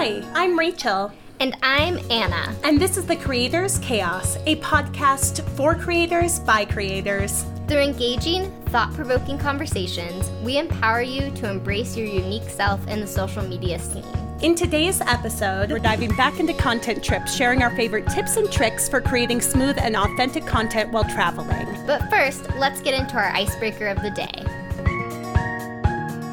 Hi, I'm Rachel. And I'm Anna. And this is The Creators Chaos, a podcast for creators by creators. Through engaging, thought provoking conversations, we empower you to embrace your unique self in the social media scene. In today's episode, we're diving back into content trips, sharing our favorite tips and tricks for creating smooth and authentic content while traveling. But first, let's get into our icebreaker of the day.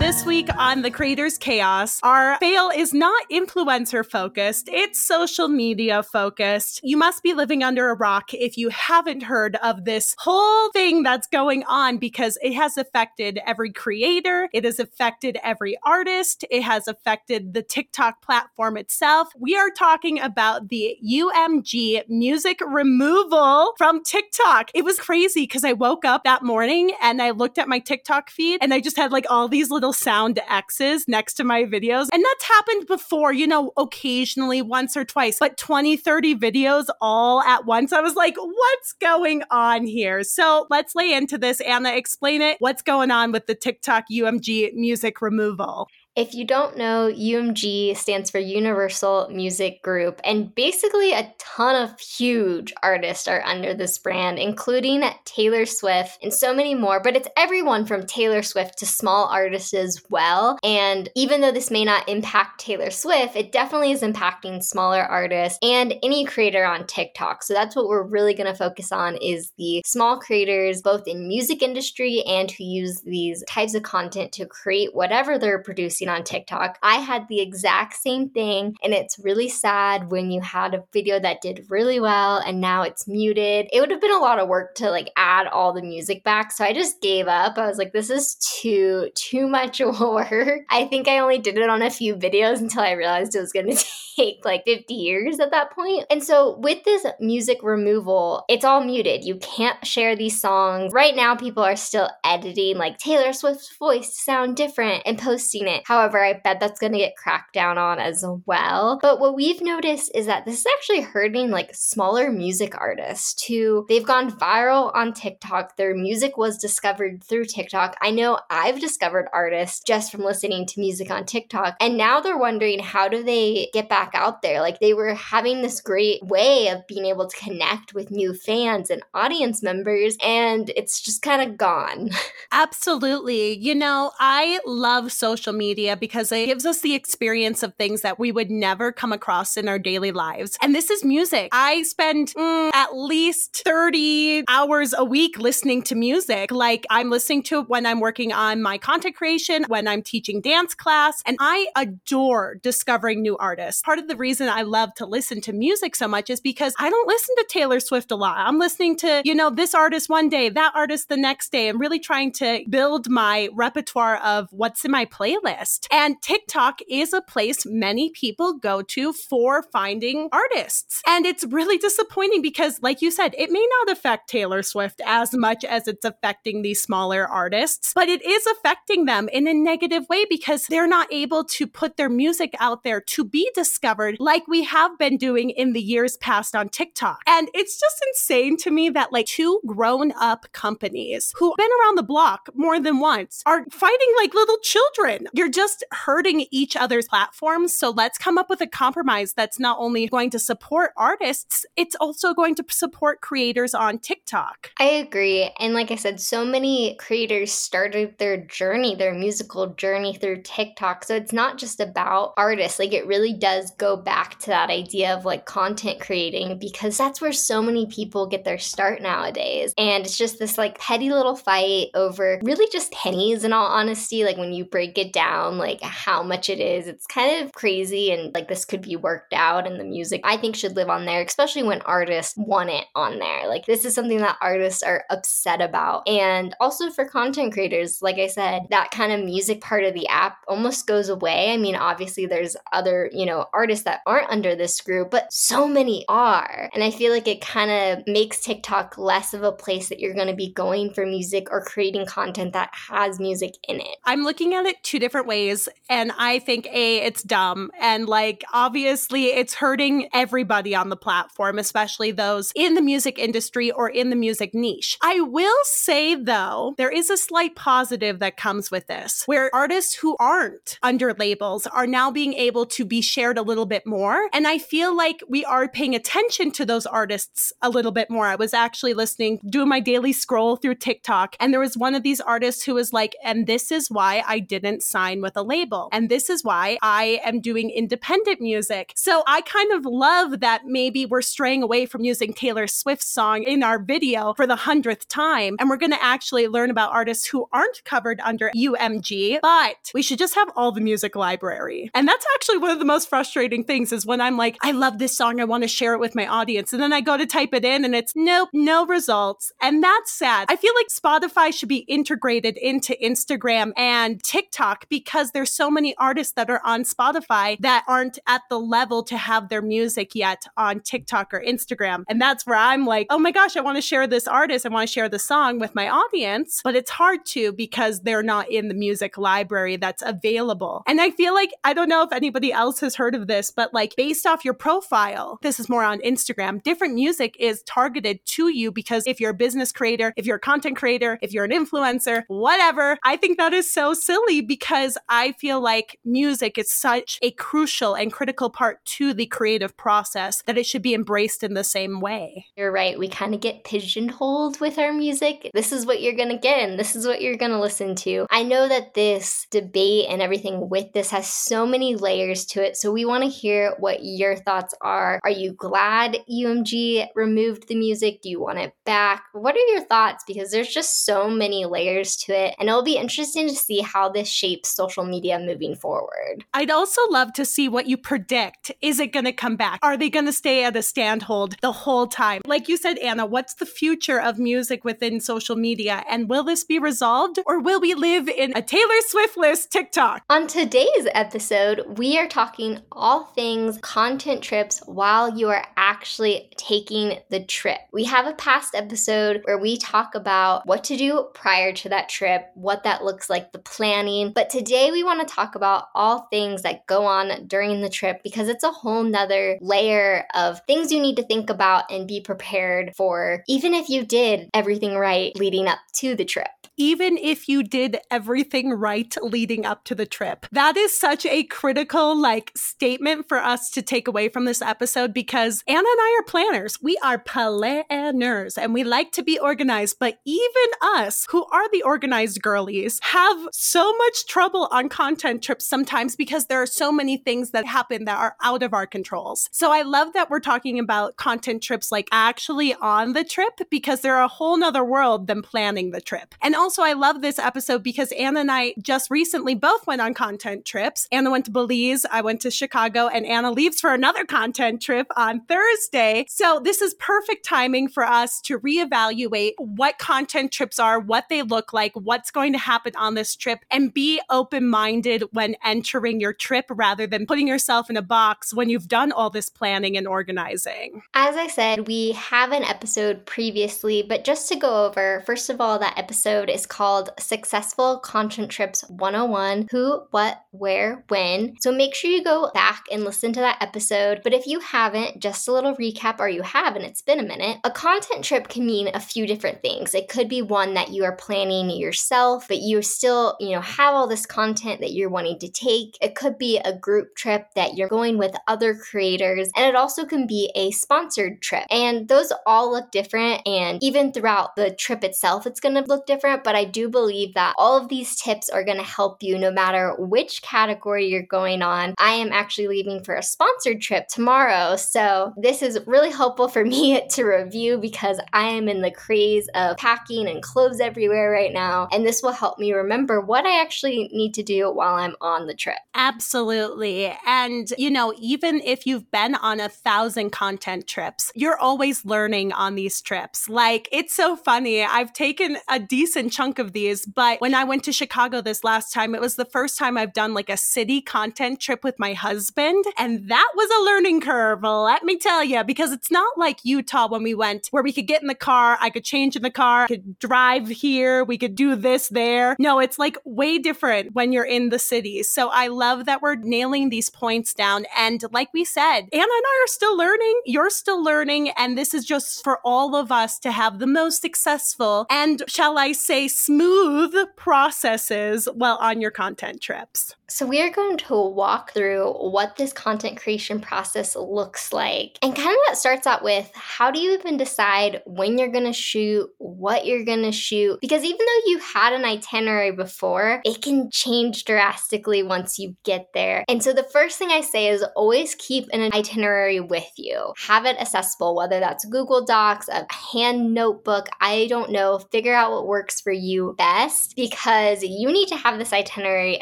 This week on The Creators Chaos, our fail is not influencer focused, it's social media focused. You must be living under a rock if you haven't heard of this whole thing that's going on because it has affected every creator, it has affected every artist, it has affected the TikTok platform itself. We are talking about the UMG music removal from TikTok. It was crazy because I woke up that morning and I looked at my TikTok feed and I just had like all these little sound X's next to my videos. And that's happened before, you know, occasionally once or twice, but 20, 30 videos all at once. I was like, what's going on here? So let's lay into this. Anna, explain it. What's going on with the TikTok UMG music removal? If you don't know, UMG stands for Universal Music Group, and basically a ton of huge artists are under this brand, including Taylor Swift and so many more. But it's everyone from Taylor Swift to small artists as well. And even though this may not impact Taylor Swift, it definitely is impacting smaller artists and any creator on TikTok. So that's what we're really going to focus on is the small creators, both in music industry and who use these types of content to create whatever they're producing on TikTok. I had the exact same thing, and it's really sad when you had a video that did really well and now it's muted. It would have been a lot of work to like add all the music back, so I just gave up. I was like, this is too too much work. I think I only did it on a few videos until I realized it was going to take like 50 years at that point. And so with this music removal, it's all muted. You can't share these songs. Right now, people are still editing like Taylor Swift's voice to sound different and posting it. However, I bet that's going to get cracked down on as well. But what we've noticed is that this is actually hurting like smaller music artists who they've gone viral on TikTok. Their music was discovered through TikTok. I know I've discovered artists just from listening to music on TikTok. And now they're wondering how do they get back out there? Like they were having this great way of being able to connect with new fans and audience members, and it's just kind of gone. Absolutely. You know, I love social media media because it gives us the experience of things that we would never come across in our daily lives. And this is music. I spend mm, at least 30 hours a week listening to music. Like I'm listening to it when I'm working on my content creation, when I'm teaching dance class, and I adore discovering new artists. Part of the reason I love to listen to music so much is because I don't listen to Taylor Swift a lot. I'm listening to, you know, this artist one day, that artist the next day, and really trying to build my repertoire of what's in my playlist. And TikTok is a place many people go to for finding artists. And it's really disappointing because, like you said, it may not affect Taylor Swift as much as it's affecting these smaller artists, but it is affecting them in a negative way because they're not able to put their music out there to be discovered like we have been doing in the years past on TikTok. And it's just insane to me that like two grown up companies who've been around the block more than once are fighting like little children. You're just hurting each other's platforms. So let's come up with a compromise that's not only going to support artists, it's also going to support creators on TikTok. I agree. And like I said, so many creators started their journey, their musical journey through TikTok. So it's not just about artists. Like it really does go back to that idea of like content creating because that's where so many people get their start nowadays. And it's just this like petty little fight over really just pennies in all honesty. Like when you break it down, like how much it is. It's kind of crazy and like this could be worked out and the music I think should live on there, especially when artists want it on there. Like this is something that artists are upset about. And also for content creators, like I said, that kind of music part of the app almost goes away. I mean, obviously there's other, you know, artists that aren't under this group, but so many are. And I feel like it kind of makes TikTok less of a place that you're going to be going for music or creating content that has music in it. I'm looking at it two different ways ways. And I think, A, it's dumb. And like, obviously, it's hurting everybody on the platform, especially those in the music industry or in the music niche. I will say, though, there is a slight positive that comes with this, where artists who aren't under labels are now being able to be shared a little bit more. And I feel like we are paying attention to those artists a little bit more. I was actually listening, doing my daily scroll through TikTok, and there was one of these artists who was like, and this is why I didn't sign with a label. And this is why I am doing independent music. So I kind of love that maybe we're straying away from using Taylor Swift's song in our video for the hundredth time. And we're going to actually learn about artists who aren't covered under UMG, but we should just have all the music library. And that's actually one of the most frustrating things is when I'm like, I love this song. I want to share it with my audience. And then I go to type it in and it's nope, no results. And that's sad. I feel like Spotify should be integrated into Instagram and TikTok because there's so many artists that are on Spotify that aren't at the level to have their music yet on TikTok or Instagram. And that's where I'm like, oh my gosh, I want to share this artist. I want to share the song with my audience, but it's hard to because they're not in the music library that's available. And I feel like, I don't know if anybody else has heard of this, but like based off your profile, this is more on Instagram, different music is targeted to you because if you're a business creator, if you're a content creator, if you're an influencer, whatever, I think that is so silly because I feel like music is such a crucial and critical part to the creative process that it should be embraced in the same way. You're right. We kind of get pigeonholed with our music. This is what you're going to get and this is what you're going to listen to. I know that this debate and everything with this has so many layers to it. So we want to hear what your thoughts are. Are you glad UMG removed the music? Do you want it back? What are your thoughts? Because there's just so many layers to it. And it'll be interesting to see how this shapes social media moving forward. I'd also love to see what you predict. Is it going to come back? Are they going to stay at a standhold the whole time? Like you said, Anna, what's the future of music within social media? And will this be resolved or will we live in a Taylor Swiftless TikTok? On today's episode, we are talking all things content trips while you are actually taking the trip. We have a past episode where we talk about what to do prior to that trip, what that looks like, the planning. But today we want to talk about all things that go on during the trip because it's a whole nother layer of things you need to think about and be prepared for, even if you did everything right leading up to the trip even if you did everything right leading up to the trip. That is such a critical like statement for us to take away from this episode because Anna and I are planners. We are planners and we like to be organized, but even us who are the organized girlies have so much trouble on content trips sometimes because there are so many things that happen that are out of our controls. So I love that we're talking about content trips like actually on the trip because they're a whole nother world than planning the trip. And also also, I love this episode because Anna and I just recently both went on content trips. Anna went to Belize, I went to Chicago, and Anna leaves for another content trip on Thursday. So, this is perfect timing for us to reevaluate what content trips are, what they look like, what's going to happen on this trip, and be open minded when entering your trip rather than putting yourself in a box when you've done all this planning and organizing. As I said, we have an episode previously, but just to go over, first of all, that episode is called Successful Content Trips 101 Who, What, Where, When. So make sure you go back and listen to that episode. But if you haven't, just a little recap, or you have and it's been a minute, a content trip can mean a few different things. It could be one that you are planning yourself, but you still, you know, have all this content that you're wanting to take. It could be a group trip that you're going with other creators, and it also can be a sponsored trip. And those all look different. And even throughout the trip itself, it's going to look different but I do believe that all of these tips are going to help you no matter which category you're going on. I am actually leaving for a sponsored trip tomorrow, so this is really helpful for me to review because I am in the craze of packing and clothes everywhere right now, and this will help me remember what I actually need to do while I'm on the trip. Absolutely. And, you know, even if you've been on a thousand content trips, you're always learning on these trips. Like, it's so funny. I've taken a decent chunk of these. But when I went to Chicago this last time, it was the first time I've done like a city content trip with my husband. And that was a learning curve, let me tell you, because it's not like Utah when we went where we could get in the car, I could change in the car, could drive here, we could do this there. No, it's like way different when when you're in the city. So I love that we're nailing these points down. And like we said, Anna and I are still learning. You're still learning. And this is just for all of us to have the most successful and, shall I say, smooth processes while on your content trips. So, we are going to walk through what this content creation process looks like. And kind of that starts out with how do you even decide when you're going to shoot, what you're going to shoot? Because even though you had an itinerary before, it can change drastically once you get there. And so, the first thing I say is always keep an itinerary with you, have it accessible, whether that's Google Docs, a hand notebook, I don't know. Figure out what works for you best because you need to have this itinerary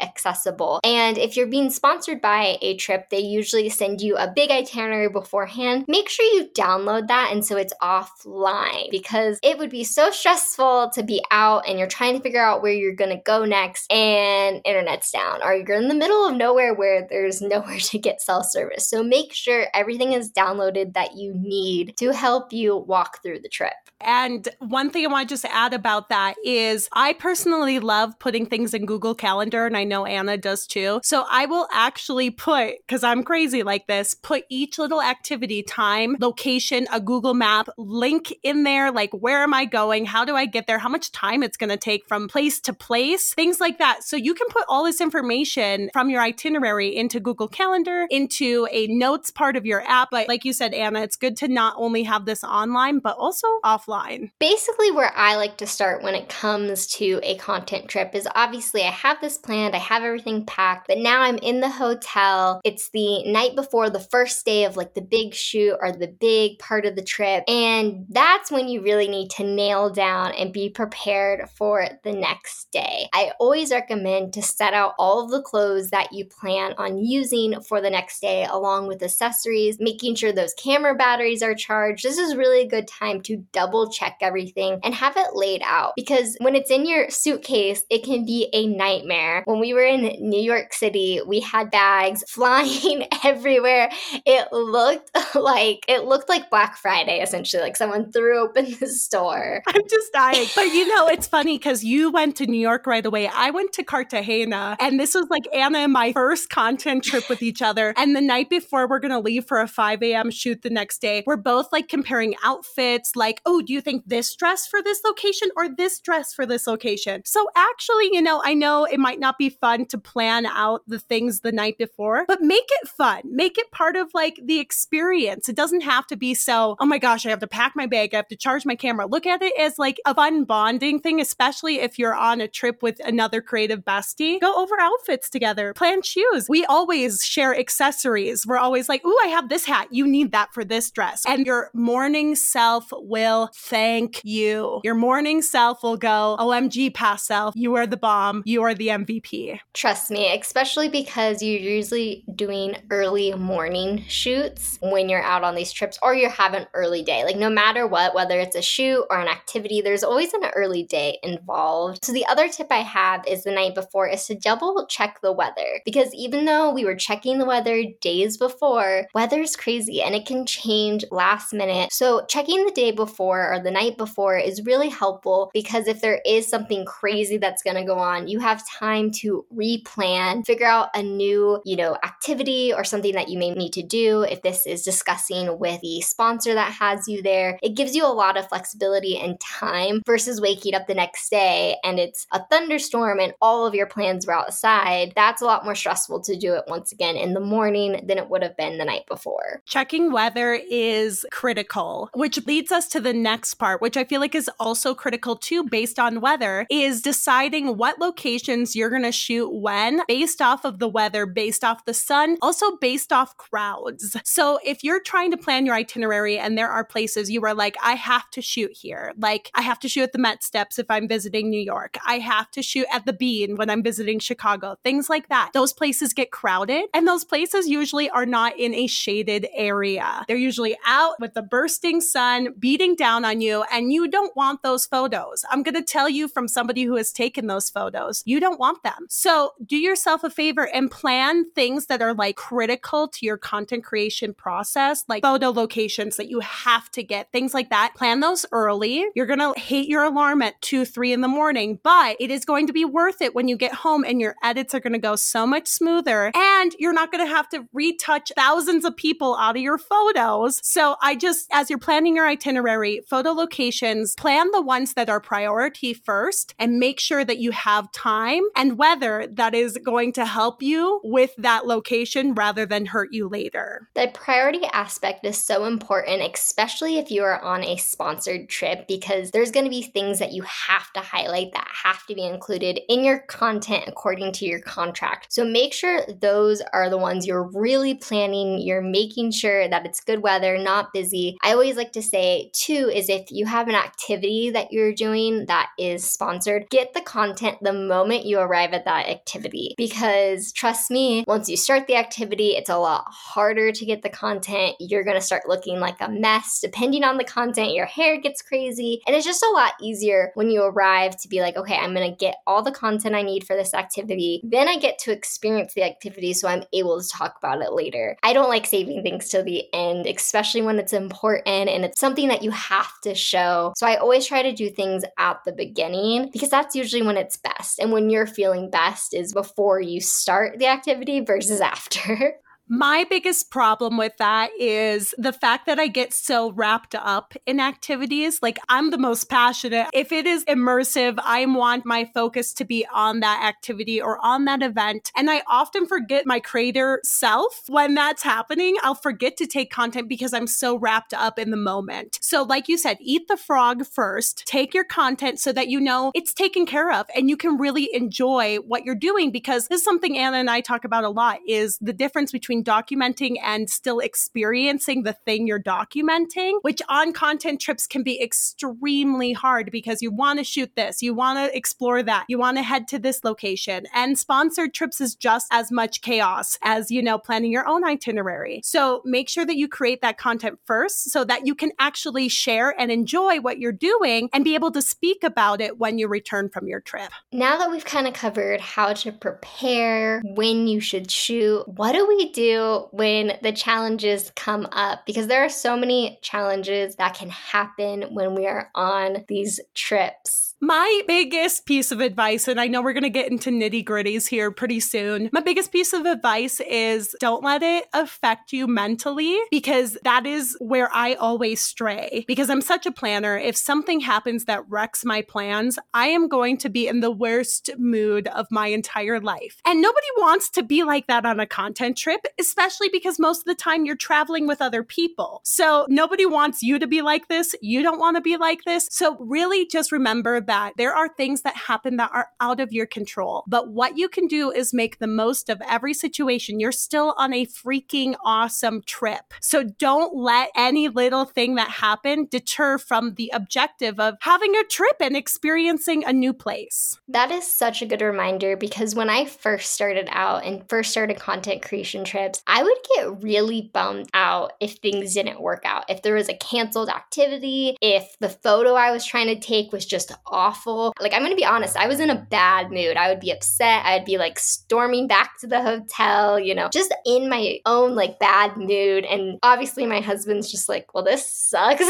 accessible and if you're being sponsored by a trip, they usually send you a big itinerary beforehand. Make sure you download that and so it's offline because it would be so stressful to be out and you're trying to figure out where you're going to go next and internet's down or you're in the middle of nowhere where there's nowhere to get cell service. So make sure everything is downloaded that you need to help you walk through the trip. And one thing I want to just add about that is I personally love putting things in Google Calendar, and I know Anna does too. So I will actually put, because I'm crazy like this, put each little activity, time, location, a Google map link in there. Like, where am I going? How do I get there? How much time it's going to take from place to place? Things like that. So you can put all this information from your itinerary into Google Calendar, into a notes part of your app. But like you said, Anna, it's good to not only have this online, but also offline? Basically, where I like to start when it comes to a content trip is obviously I have this planned, I have everything packed, but now I'm in the hotel. It's the night before the first day of like the big shoot or the big part of the trip. And that's when you really need to nail down and be prepared for the next day. I always recommend to set out all of the clothes that you plan on using for the next day, along with accessories, making sure those camera batteries are charged. This is really a good time to double check everything and have it laid out because when it's in your suitcase, it can be a nightmare. When we were in New York City, we had bags flying everywhere. It looked like it looked like Black Friday essentially, like someone threw open the store. I'm just dying. But you know, it's funny because you went to New York right away. I went to Cartagena, and this was like Anna and my first content trip with each other. And the night before we're gonna leave for a 5 a.m. shoot the next day, we're both like comparing outfits, like, oh, do you think this dress for this location or this dress for this location? So actually, you know, I know it might not be fun to plan out the things the night before, but make it fun. Make it part of like the experience. It doesn't have to be so, oh my gosh, I have to pack my bag, I have to charge my camera. Look at it as like a fun bonding thing, especially if you're on a trip with another creative bestie. Go over outfits together, plan shoes. We always share accessories. We're always like, ooh, I have this hat. You need that for this dress. And your morning self will thank you. Your morning self will go, OMG, past self, you are the bomb. You are the MVP. Trust me, especially because you're usually doing early morning shoots when you're out on these trips or you have an early day. Like, no matter what, whether it's a shoot or an activity, there's always an early day involved. So, the other tip I have is the night before is to double check the weather because even though we were checking the weather days before, weather's crazy and it can change last minute. So, checking the day before or the night before is really helpful because if there is something crazy that's going to go on, you have time to replan, figure out a new, you know, activity or something that you may need to do. If this is discussing with the sponsor that has you there, it gives you a lot of flexibility and time versus waking up the next day and it's a thunderstorm and all of your plans were outside. That's a lot more stressful to do it once again in the morning than it would have been the night before. Checking weather is critical, which leads us to the next part, which I feel like is also critical too, based on weather, is deciding what locations you're going to shoot when based off of the weather, based off the sun, also based off crowds. So if you're trying to plan your itinerary and there are places you are like, I have to shoot here, like I have to shoot at the Met Steps if I'm visiting New York, I have to shoot at the Bean when I'm visiting Chicago, things like that. Those places get crowded, and those places usually are not in a shaded area. They're usually out with the bursting sun beating down on you and you don't want those photos. I'm going to tell you from somebody who has taken those photos, you don't want them. So do yourself a favor and plan things that are like critical to your content creation process, like photo locations that you have to get, things like that. Plan those early. You're going to hate your alarm at two, three in the morning, but it is going to be worth it when you get home and your edits are going to go so much smoother and you're not going to have to retouch thousands of people out of your photos. So I just, as you're planning your itinerary, photo locations, plan the ones that are priority first and make sure that you have time and weather that is going to help you with that location rather than hurt you later. The priority aspect is so important, especially if you are on a sponsored trip, because there's going to be things that you have to highlight that have to be included in your content according to your contract. So make sure those are the ones you're really planning, you're making sure that it's good weather, not busy. I always like to say, too, is if you have an activity that you're doing that is sponsored, get the content the moment you arrive at that activity. Because trust me, once you start the activity, it's a lot harder to get the content. You're going to start looking like a mess. Depending on the content, your hair gets crazy. And it's just a lot easier when you arrive to be like, okay, I'm going to get all the content I need for this activity. Then I get to experience the activity so I'm able to talk about it later. I don't like saving things till the end, especially when it's important and it's something that you have to show. So I always try to do things at the beginning because that's usually when it's best. And when you're feeling best is before you start the activity versus after. My biggest problem with that is the fact that I get so wrapped up in activities. Like, I'm the most passionate. If it is immersive, I want my focus to be on that activity or on that event. And I often forget my creator self when that's happening. I'll forget to take content because I'm so wrapped up in the moment. So, like you said, eat the frog first, take your content so that you know it's taken care of and you can really enjoy what you're doing because this is something Anna and I talk about a lot is the difference between between documenting and still experiencing the thing you're documenting, which on content trips can be extremely hard because you want to shoot this, you want to explore that, you want to head to this location. And sponsored trips is just as much chaos as, you know, planning your own itinerary. So make sure that you create that content first so that you can actually share and enjoy what you're doing and be able to speak about it when you return from your trip. Now that we've kind of covered how to prepare, when you should shoot, what do we do? Do when the challenges come up because there are so many challenges that can happen when we are on these trips. My biggest piece of advice, and I know we're going to get into nitty gritties here pretty soon. My biggest piece of advice is don't let it affect you mentally because that is where I always stray. Because I'm such a planner. If something happens that wrecks my plans, I am going to be in the worst mood of my entire life. And nobody wants to be like that on a content trip, especially because most of the time you're traveling with other people. So nobody wants you to be like this. You don't want to be like this. So really just remember that there are things that happen that are out of your control. But what you can do is make the most of every situation. You're still on a freaking awesome trip. So don't let any little thing that happened deter from the objective of having a trip and experiencing a new place. That is such a good reminder because when I first started out and first started content creation trips, I would get really bummed out if things didn't work out. If there was a canceled activity, if the photo I was trying to take was just awful. Like, I'm gonna be honest, I was in a bad mood. I would be upset. I'd be like storming back to the hotel, you know, just in my own like bad mood. And obviously, my husband's just like, well, this sucks.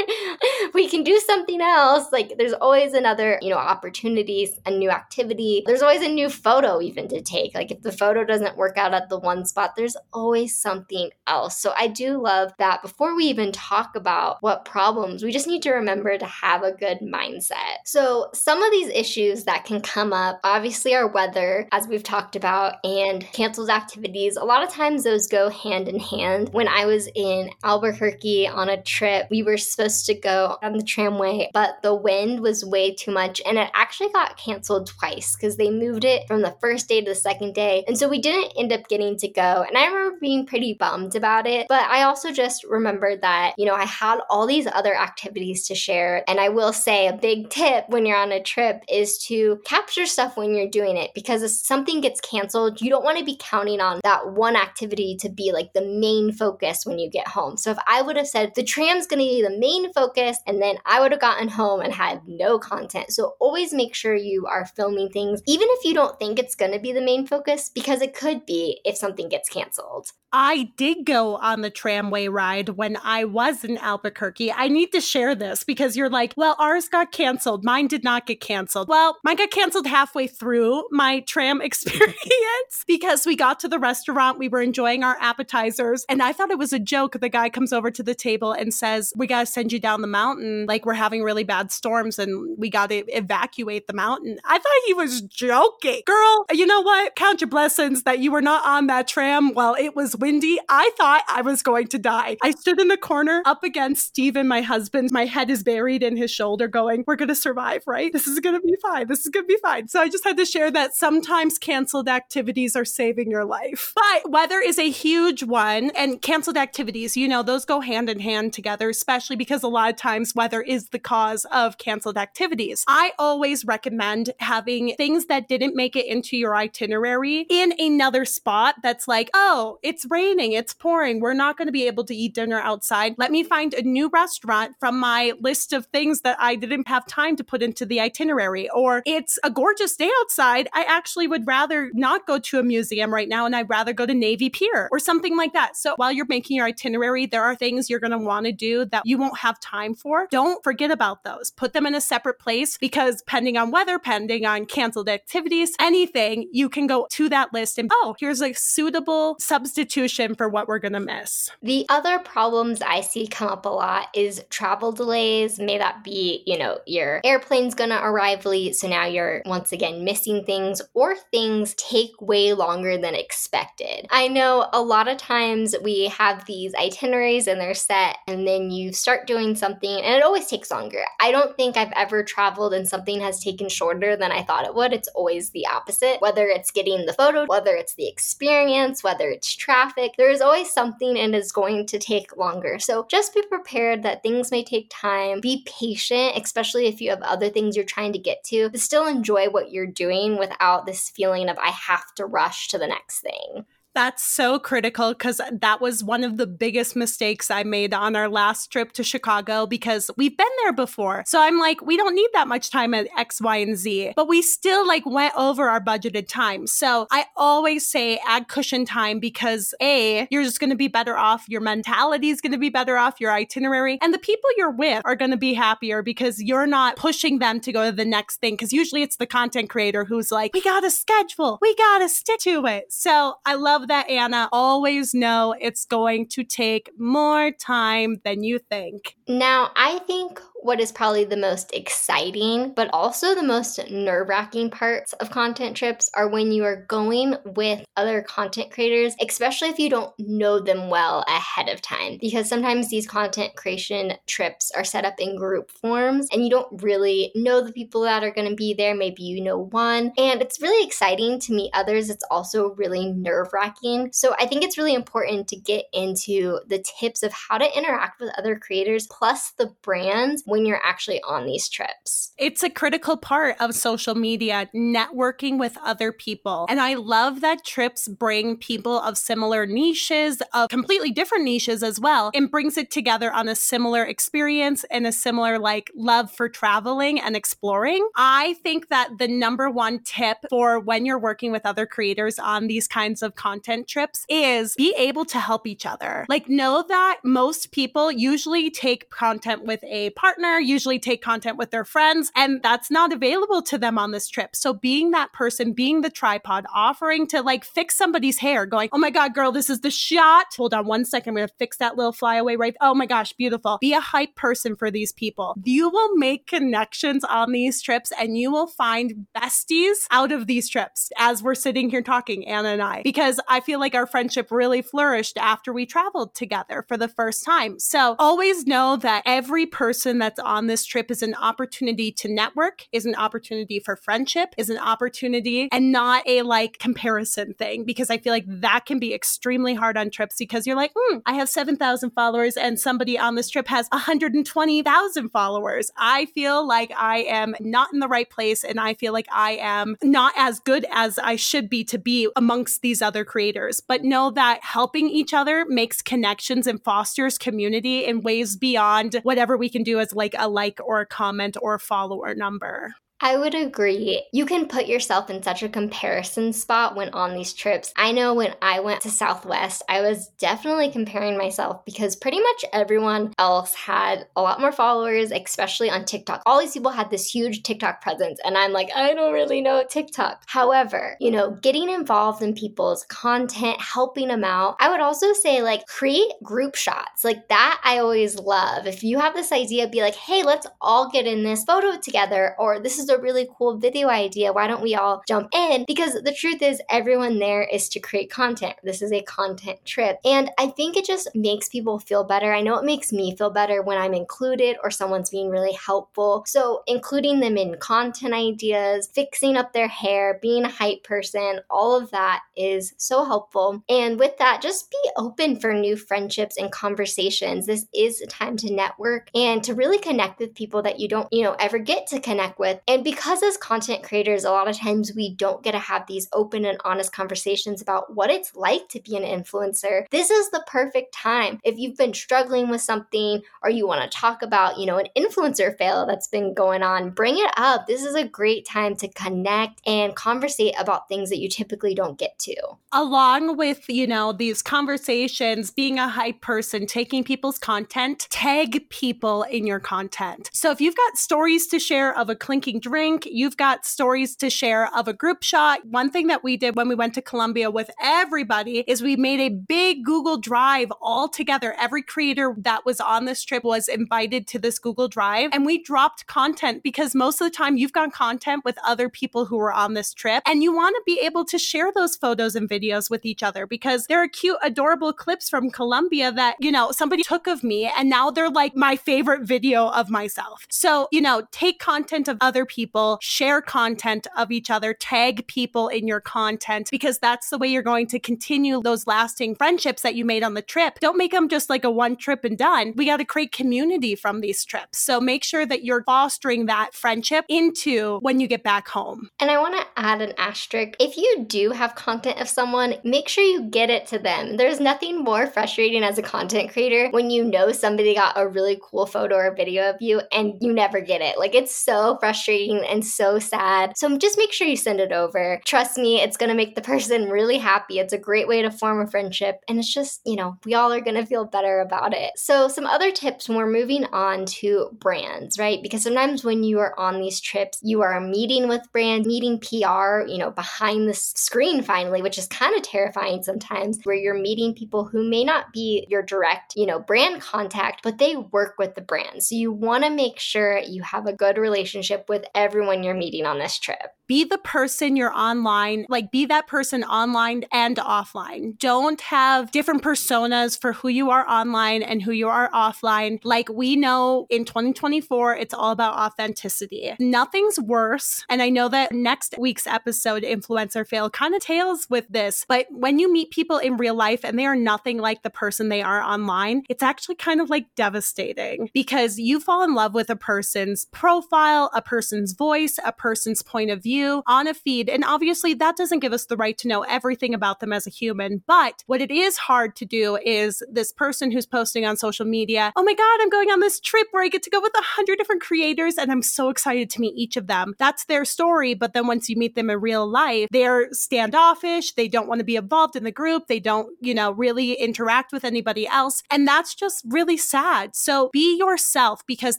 we can do something else. Like, there's always another, you know, opportunities, a new activity. There's always a new photo even to take. Like, if the photo doesn't work out at the one spot, there's always something else. So, I do love that before we even talk about what problems, we just need to remember to have a good mindset. So, some of these issues that can come up obviously are weather, as we've talked about, and canceled activities. A lot of times those go hand in hand. When I was in Albuquerque on a trip, we were supposed to go on the tramway, but the wind was way too much and it actually got canceled twice because they moved it from the first day to the second day. And so we didn't end up getting to go. And I remember being pretty bummed about it, but I also just remembered that, you know, I had all these other activities to share. And I will say a big tip tip when you're on a trip is to capture stuff when you're doing it because if something gets canceled, you don't want to be counting on that one activity to be like the main focus when you get home. So if I would have said the tram's going to be the main focus and then I would have gotten home and had no content. So always make sure you are filming things, even if you don't think it's going to be the main focus, because it could be if something gets canceled. I did go on the tramway ride when I was in Albuquerque. I need to share this because you're like, well, ours got canceled canceled. Mine did not get canceled. Well, mine got canceled halfway through my tram experience because we got to the restaurant, we were enjoying our appetizers, and I thought it was a joke. The guy comes over to the table and says, We got to send you down the mountain. Like, we're having really bad storms and we got to evacuate the mountain. I thought he was joking. Girl, you know what? Count your blessings that you were not on that tram while it was windy. I thought I was going to die. I stood in the corner up against Steven, my husband. My head is buried in his shoulder, going, We're going to survive, right? This is going to be fine. This is going to be fine. So I just had to share that sometimes canceled activities are saving your life. But weather is a huge one, and canceled activities, you know, those go hand in hand together, especially because a lot of times weather is the cause of canceled activities. I always recommend having things that didn't make it into your itinerary in another spot that's like, oh, it's raining, it's pouring, we're not going to be able to eat dinner outside. Let me find a new restaurant from my list of things that I didn't have time to put into the itinerary. Or it's a gorgeous day outside. I actually would rather not go to a museum right now and I'd rather go to Navy Pier or something like that. So while you're making your itinerary, there are things you're going to want to do that you won't have time for. Don't forget about those. Put them in a separate place because depending on weather, pending on canceled activities, anything, you can go to that list and, oh, here's a suitable substitution for what we're going to miss. The other problems I see come up a lot is travel delays. May that be, you know, your airplane's to arrive late. So now you're once again missing things or things take way longer than expected. I know a lot of times we have these itineraries and they're set, and then you start doing something and it always takes longer. I don't think I've ever traveled and something has taken shorter than I thought it would. It's always the opposite. Whether it's getting the photo, whether it's the experience, whether it's traffic, there is always something and is going to take longer. So just be prepared that things may take time. Be patient, especially if you have other things you're trying to get to, but still enjoy what you're doing without this feeling of I have to rush to the next thing. That's so critical because that was one of the biggest mistakes I made on our last trip to Chicago because we've been there before. So I'm like, we don't need that much time at X, Y, and Z, but we still like went over our budgeted time. So I always say add cushion time because A, you're just going to be better off. Your mentality is going to be better off, your itinerary, and the people you're with are going to be happier because you're not pushing them to go to the next thing. Because usually it's the content creator who's like, we got to schedule, we got to stick to it. So I love love that, Anna. Always know it's going to take more time than you think. Now, I think what is probably the most exciting, but also the most nerve wracking parts of content trips are when you are going with other content creators, especially if you don't know them well ahead of time. Because sometimes these content creation trips are set up in group forms and you don't really know the people that are going to be there. Maybe you know one. And it's really exciting to meet others. It's also really nerve wracking. So I think it's really important to get into the tips of how to interact with other creators plus the brands when you're actually on these trips. It's a critical part of social media, networking with other people. And I love that trips bring people of similar niches, of completely different niches as well, and brings it together on a similar experience and a similar like love for traveling and exploring. I think that the number one tip for when you're working with other creators on these kinds of content trips is be able to help each other. Like know that most people usually take content with a partner partner, usually take content with their friends, and that's not available to them on this trip. So being that person, being the tripod, offering to like fix somebody's hair, going, oh my God, girl, this is the shot. Hold on one second. I'm going to fix that little flyaway right. Oh my gosh, beautiful. Be a hype person for these people. You will make connections on these trips and you will find besties out of these trips as we're sitting here talking, Anna and I, because I feel like our friendship really flourished after we traveled together for the first time. So always know that every person that's that's on this trip is an opportunity to network, is an opportunity for friendship, is an opportunity and not a like comparison thing because I feel like that can be extremely hard on trips because you're like, hmm, I have 7,000 followers and somebody on this trip has 120,000 followers. I feel like I am not in the right place and I feel like I am not as good as I should be to be amongst these other creators. But know that helping each other makes connections and fosters community in ways beyond whatever we can do as like a like or a comment or a follower number. I would agree. You can put yourself in such a comparison spot when on these trips. I know when I went to Southwest, I was definitely comparing myself because pretty much everyone else had a lot more followers, especially on TikTok. All these people had this huge TikTok presence, and I'm like, I don't really know TikTok. However, you know, getting involved in people's content, helping them out, I would also say, like, create group shots. Like, that I always love. If you have this idea, be like, hey, let's all get in this photo together, or this is a really cool video idea. Why don't we all jump in? Because the truth is, everyone there is to create content. This is a content trip. And I think it just makes people feel better. I know it makes me feel better when I'm included or someone's being really helpful. So, including them in content ideas, fixing up their hair, being a hype person, all of that is so helpful. And with that, just be open for new friendships and conversations. This is a time to network and to really connect with people that you don't, you know, ever get to connect with. And because as content creators, a lot of times we don't get to have these open and honest conversations about what it's like to be an influencer. This is the perfect time. If you've been struggling with something or you want to talk about, you know, an influencer fail that's been going on, bring it up. This is a great time to connect and conversate about things that you typically don't get to. Along with, you know, these conversations, being a hype person, taking people's content, tag people in your content. So if you've got stories to share of a clinking drink, you've got stories to share of a group shot. One thing that we did when we went to Colombia with everybody is we made a big Google Drive all together. Every creator that was on this trip was invited to this Google Drive and we dropped content because most of the time you've got content with other people who were on this trip and you want to be able to share those photos and videos with each other because there are cute, adorable clips from Colombia that, you know, somebody took of me and now they're like my favorite video of myself. So, you know, take content of other people, share content of each other, tag people in your content because that's the way you're going to continue those lasting friendships that you made on the trip. Don't make them just like a one trip and done. We got to create community from these trips. So make sure that you're fostering that friendship into when you get back home. And I want to add an asterisk. If you do have content of someone, make sure you get it to them. There's nothing more frustrating as a content creator when you know somebody got a really cool photo or video of you and you never get it. Like it's so frustrating and so sad. So just make sure you send it over. Trust me, it's going to make the person really happy. It's a great way to form a friendship. And it's just, you know, we all are going to feel better about it. So, some other tips when we're moving on to brands, right? Because sometimes when you are on these trips, you are meeting with brands, meeting PR, you know, behind the screen finally, which is kind of terrifying sometimes, where you're meeting people who may not be your direct, you know, brand contact, but they work with the brand. So, you want to make sure you have a good relationship with everyone you're meeting on this trip be the person you're online, like be that person online and offline. Don't have different personas for who you are online and who you are offline. Like we know in 2024, it's all about authenticity. Nothing's worse. And I know that next week's episode, Influencer Fail, kind of tails with this. But when you meet people in real life and they are nothing like the person they are online, it's actually kind of like devastating because you fall in love with a person's profile, a person's voice, a person's point of view you on a feed. And obviously, that doesn't give us the right to know everything about them as a human. But what it is hard to do is this person who's posting on social media, oh my God, I'm going on this trip where I get to go with a hundred different creators and I'm so excited to meet each of them. That's their story. But then once you meet them in real life, they're standoffish. They don't want to be involved in the group. They don't, you know, really interact with anybody else. And that's just really sad. So be yourself because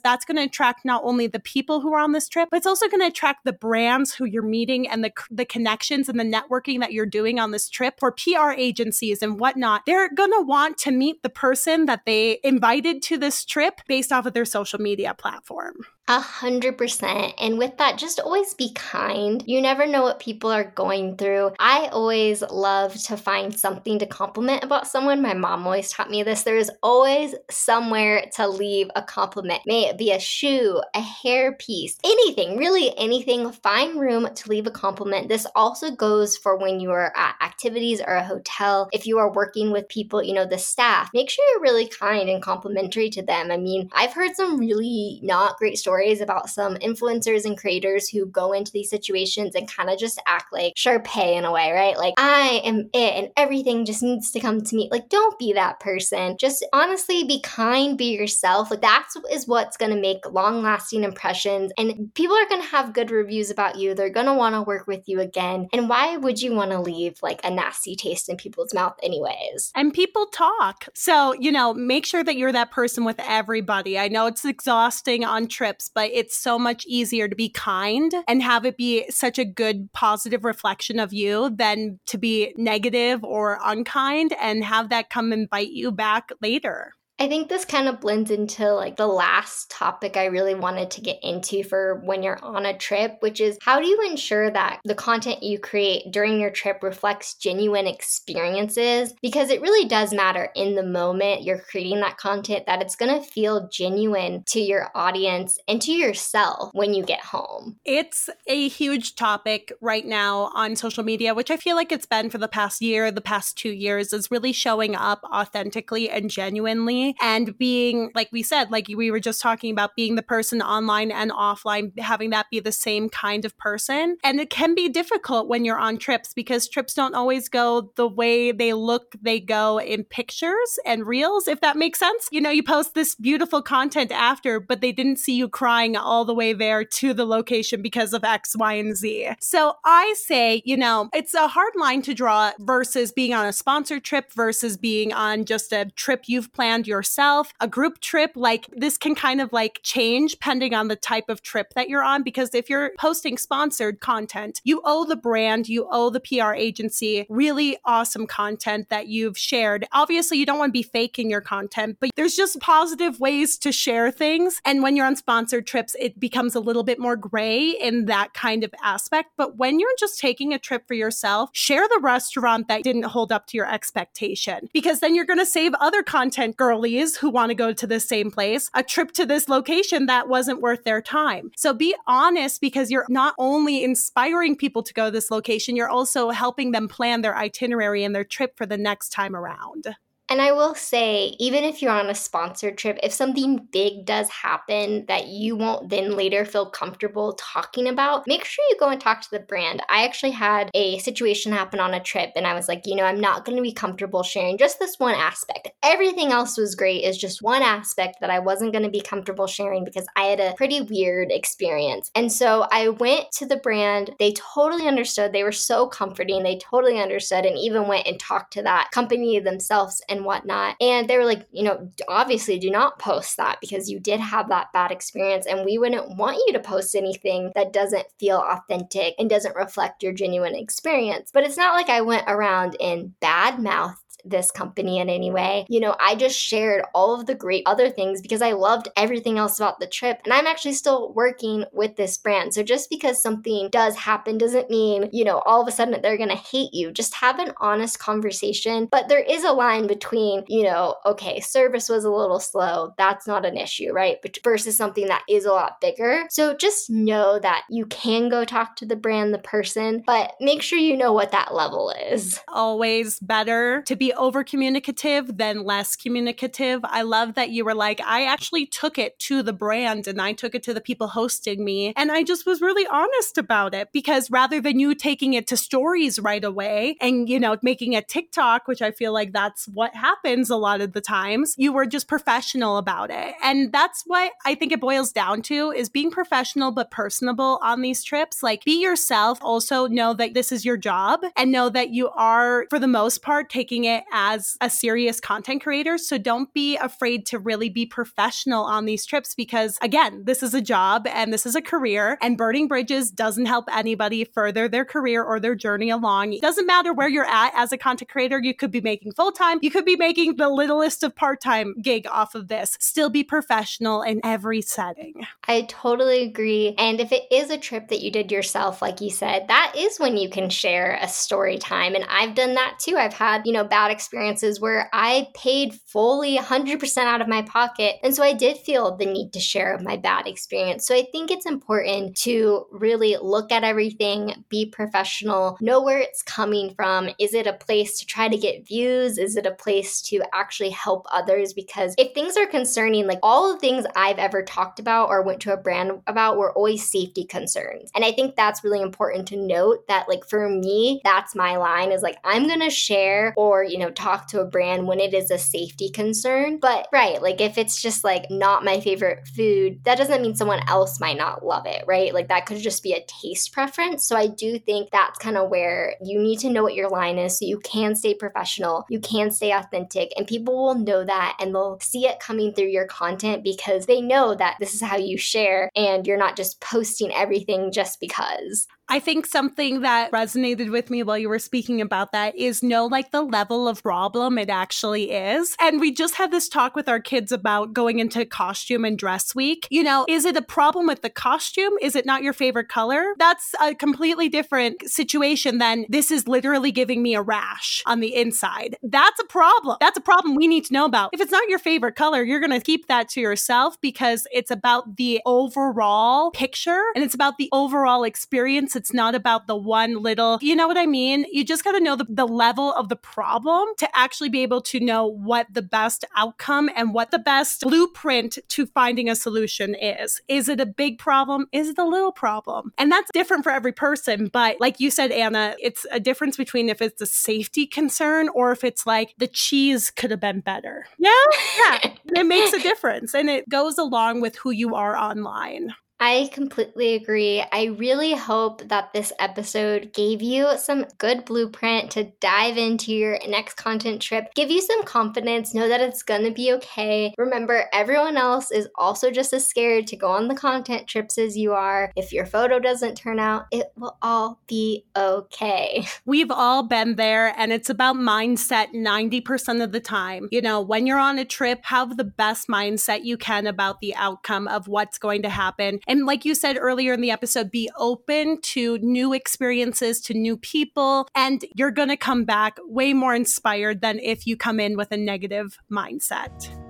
that's going to attract not only the people who are on this trip, but it's also going to attract the brands who you're meeting and the, the connections and the networking that you're doing on this trip for PR agencies and whatnot, they're to want to meet the person that they invited to this trip based off of their social media platform. A hundred percent. And with that, just always be kind. You never know what people are going through. I always love to find something to compliment about someone. My mom always taught me this. There is always somewhere to leave a compliment. May it be a shoe, a hair piece, anything, really anything. Find room to leave a compliment. This also goes for when you are at activities or a hotel. If you are working with people, you know, the staff, make sure you're really kind and complimentary to them. I mean, I've heard some really not great stories stories about some influencers and creators who go into these situations and kind of just act like Sharpay in a way, right? Like, I am it and everything just needs to come to me. Like, don't be that person. Just honestly be kind, be yourself. Like, that's is what's going to make long lasting impressions. And people are going to have good reviews about you. They're going to want to work with you again. And why would you want to leave like a nasty taste in people's mouth, anyways? And people talk. So, you know, make sure that you're that person with everybody. I know it's exhausting on trips, but it's so much easier to be kind and have it be such a good, positive reflection of you than to be negative or unkind and have that come and bite you back later. I think this kind of blends into like the last topic I really wanted to get into for when you're on a trip, which is how do you ensure that the content you create during your trip reflects genuine experiences? Because it really does matter in the moment you're creating that content that it's going to feel genuine to your audience and to yourself when you get home. It's a huge topic right now on social media, which I feel like it's been for the past year, the past two years, is really showing up authentically and genuinely and being, like we said, like we were just talking about being the person online and offline, having that be the same kind of person. And it can be difficult when you're on trips because trips don't always go the way they look, they go in pictures and reels, if that makes sense. You know, you post this beautiful content after, but they didn't see you crying all the way there to the location because of X, Y, and Z. So I say, you know, it's a hard line to draw versus being on a sponsored trip versus being on just a trip you've planned yourself, a group trip, like this can kind of like change depending on the type of trip that you're on. Because if you're posting sponsored content, you owe the brand, you owe the PR agency really awesome content that you've shared. Obviously, you don't want to be faking your content, but there's just positive ways to share things. And when you're on sponsored trips, it becomes a little bit more gray in that kind of aspect. But when you're just taking a trip for yourself, share the restaurant that didn't hold up to your expectation because then you're going to save other content girl girlies who want to go to the same place a trip to this location that wasn't worth their time. So be honest because you're not only inspiring people to go to this location, you're also helping them plan their itinerary and their trip for the next time around. And I will say, even if you're on a sponsored trip, if something big does happen that you won't then later feel comfortable talking about, make sure you go and talk to the brand. I actually had a situation happen on a trip, and I was like, you know, I'm not going to be comfortable sharing just this one aspect. Everything else was great, is just one aspect that I wasn't going to be comfortable sharing because I had a pretty weird experience. And so I went to the brand. They totally understood. They were so comforting. They totally understood and even went and talked to that company themselves and whatnot. And they were like, you know, obviously do not post that because you did have that bad experience. And we wouldn't want you to post anything that doesn't feel authentic and doesn't reflect your genuine experience. But it's not like I went around in bad mouth this company in any way. You know, I just shared all of the great other things because I loved everything else about the trip. And I'm actually still working with this brand. So just because something does happen doesn't mean, you know, all of a sudden they're going to hate you. Just have an honest conversation. But there is a line between, you know, okay, service was a little slow. That's not an issue, right? But versus something that is a lot bigger. So just know that you can go talk to the brand, the person, but make sure you know what that level is. Always better to be over communicative than less communicative. I love that you were like, I actually took it to the brand and I took it to the people hosting me. And I just was really honest about it because rather than you taking it to stories right away and, you know, making a TikTok, which I feel like that's what happens a lot of the times, you were just professional about it. And that's what I think it boils down to is being professional but personable on these trips. Like be yourself. Also know that this is your job and know that you are, for the most part, taking it as a serious content creator. So don't be afraid to really be professional on these trips because, again, this is a job and this is a career, and burning bridges doesn't help anybody further their career or their journey along. It doesn't matter where you're at as a content creator. You could be making full time, you could be making the littlest of part time gig off of this. Still be professional in every setting. I totally agree. And if it is a trip that you did yourself, like you said, that is when you can share a story time. And I've done that too. I've had, you know, bad experiences where I paid fully 100% out of my pocket. And so I did feel the need to share my bad experience. So I think it's important to really look at everything, be professional, know where it's coming from. Is it a place to try to get views? Is it a place to actually help others? Because if things are concerning, like all the things I've ever talked about or went to a brand about were always safety concerns. And I think that's really important to note that, like, for me, that's my line is like, I'm going to share or, you know, talk to a brand when it is a safety concern. But, right, like, if it's just like not my favorite food, that doesn't mean someone else might not love it, right? Like, that could just be a taste preference. So I do think that's kind of where you need to know what your line is so you can stay professional, you can stay authentic, and people will know that and they'll see it coming through your content because they know that this is how you share and you're not just posting everything just because. I think something that resonated with me while you were speaking about that is know like the level of problem it actually is. And we just had this talk with our kids about going into costume and dress week. You know, is it a problem with the costume? Is it not your favorite color? That's a completely different situation than this is literally giving me a rash on the inside. That's a problem. That's a problem we need to know about. If it's not your favorite color, you're going to keep that to yourself because it's about the overall picture and it's about the overall experience it's not about the one little, you know what I mean? You just got to know the, the level of the problem to actually be able to know what the best outcome and what the best blueprint to finding a solution is. Is it a big problem? Is it a little problem? And that's different for every person. But like you said, Anna, it's a difference between if it's a safety concern or if it's like the cheese could have been better. Yeah. Yeah. it makes a difference and it goes along with who you are online. I completely agree. I really hope that this episode gave you some good blueprint to dive into your next content trip, give you some confidence, know that it's gonna be okay. Remember, everyone else is also just as scared to go on the content trips as you are. If your photo doesn't turn out, it will all be okay. We've all been there, and it's about mindset 90% of the time. You know, when you're on a trip, have the best mindset you can about the outcome of what's going to happen and like you said earlier in the episode, be open to new experiences, to new people, and you're going to come back way more inspired than if you come in with a negative mindset.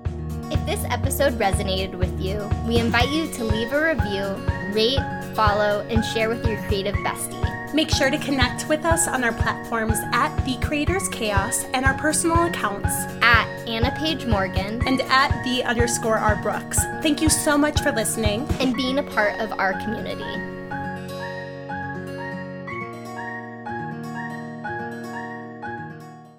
If this episode resonated with you, we invite you to leave a review, rate, follow, and share with your creative bestie. Make sure to connect with us on our platforms at The Creators Chaos and our personal accounts at Anna Paige Morgan and at the underscore R Brooks. Thank you so much for listening and being a part of our community.